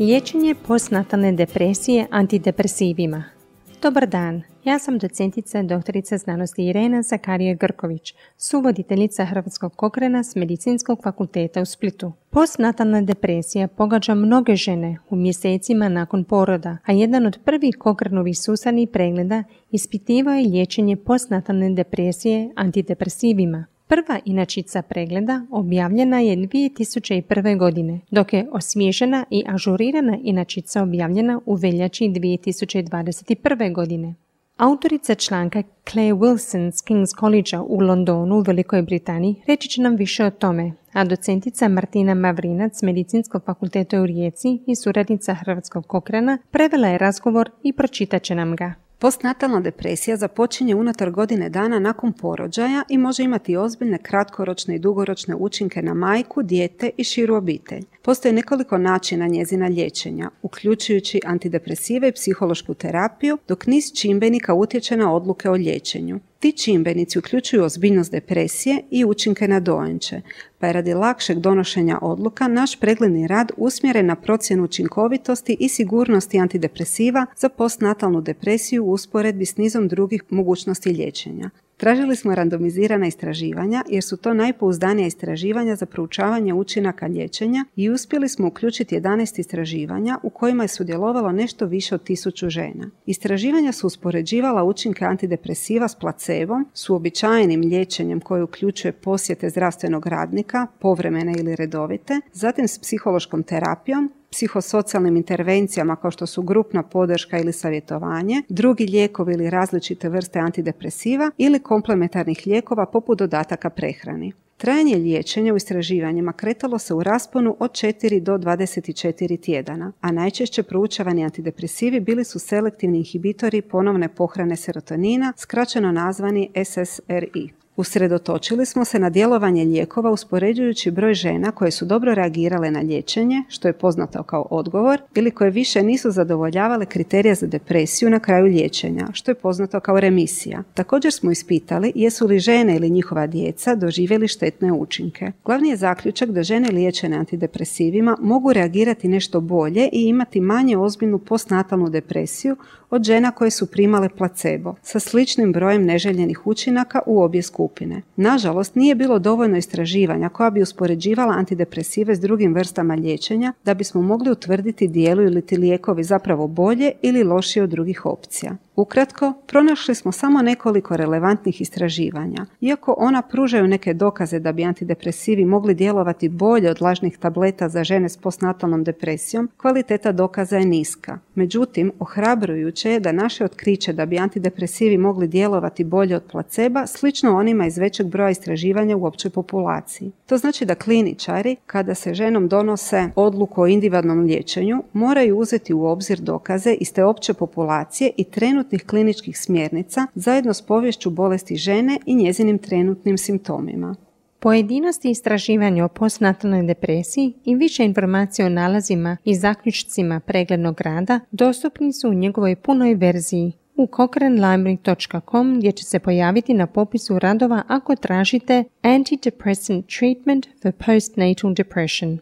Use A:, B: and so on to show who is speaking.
A: Liječenje postnatalne depresije antidepresivima. Dobar dan, ja sam docentica doktorica znanosti Irena Zakarije Grković, suvoditeljica Hrvatskog kokrena s Medicinskog fakulteta u Splitu. Postnatalna depresija pogađa mnoge žene u mjesecima nakon poroda, a jedan od prvih kokrenovih susanih pregleda ispitivao je liječenje postnatalne depresije antidepresivima. Prva inačica pregleda objavljena je 2001. godine, dok je osvježena i ažurirana inačica objavljena u veljači 2021. godine. Autorica članka Claire Wilson s King's College u Londonu u Velikoj Britaniji reći će nam više o tome, a docentica Martina Mavrinac Medicinskog fakulteta u Rijeci i suradnica Hrvatskog kokrena prevela je razgovor i pročitat će nam ga.
B: Postnatalna depresija započinje unutar godine dana nakon porođaja i može imati ozbiljne kratkoročne i dugoročne učinke na majku, dijete i širu obitelj. Postoji nekoliko načina njezina liječenja, uključujući antidepresive i psihološku terapiju, dok niz čimbenika utječe na odluke o liječenju. Ti čimbenici uključuju ozbiljnost depresije i učinke na dojenče, pa je radi lakšeg donošenja odluka naš pregledni rad usmjeren na procjenu učinkovitosti i sigurnosti antidepresiva za postnatalnu depresiju u usporedbi s nizom drugih mogućnosti liječenja. Tražili smo randomizirana istraživanja jer su to najpouzdanija istraživanja za proučavanje učinaka liječenja i uspjeli smo uključiti 11 istraživanja u kojima je sudjelovalo nešto više od tisuću žena. Istraživanja su uspoređivala učinke antidepresiva s placebom, s uobičajenim liječenjem koje uključuje posjete zdravstvenog radnika, povremene ili redovite, zatim s psihološkom terapijom, psihosocijalnim intervencijama kao što su grupna podrška ili savjetovanje, drugi lijekovi ili različite vrste antidepresiva ili komplementarnih lijekova poput dodataka prehrani. Trajanje liječenja u istraživanjima kretalo se u rasponu od 4 do 24 tjedana, a najčešće proučavani antidepresivi bili su selektivni inhibitori ponovne pohrane serotonina, skraćeno nazvani SSRI. Usredotočili smo se na djelovanje lijekova uspoređujući broj žena koje su dobro reagirale na liječenje, što je poznato kao odgovor, ili koje više nisu zadovoljavale kriterije za depresiju na kraju liječenja, što je poznato kao remisija. Također smo ispitali jesu li žene ili njihova djeca doživjeli štetne učinke. Glavni je zaključak da žene liječene antidepresivima mogu reagirati nešto bolje i imati manje ozbiljnu postnatalnu depresiju od žena koje su primale placebo, sa sličnim brojem neželjenih učinaka u obje skupine. Nažalost, nije bilo dovoljno istraživanja koja bi uspoređivala antidepresive s drugim vrstama liječenja da bismo mogli utvrditi djeluju li ti lijekovi zapravo bolje ili lošije od drugih opcija. Ukratko, pronašli smo samo nekoliko relevantnih istraživanja. Iako ona pružaju neke dokaze da bi antidepresivi mogli djelovati bolje od lažnih tableta za žene s postnatalnom depresijom, kvaliteta dokaza je niska. Međutim, ohrabrujuće je da naše otkriće da bi antidepresivi mogli djelovati bolje od placeba slično onima iz većeg broja istraživanja u općoj populaciji. To znači da kliničari, kada se ženom donose odluku o individualnom liječenju, moraju uzeti u obzir dokaze iz te opće populacije i trenutno trenutnih kliničkih smjernica zajedno s povješću bolesti žene i njezinim trenutnim simptomima.
A: Pojedinosti istraživanja o postnatalnoj depresiji i više informacija o nalazima i zaključcima preglednog rada dostupni su u njegovoj punoj verziji u cochranelibrary.com gdje će se pojaviti na popisu radova ako tražite Antidepressant Treatment for Postnatal Depression.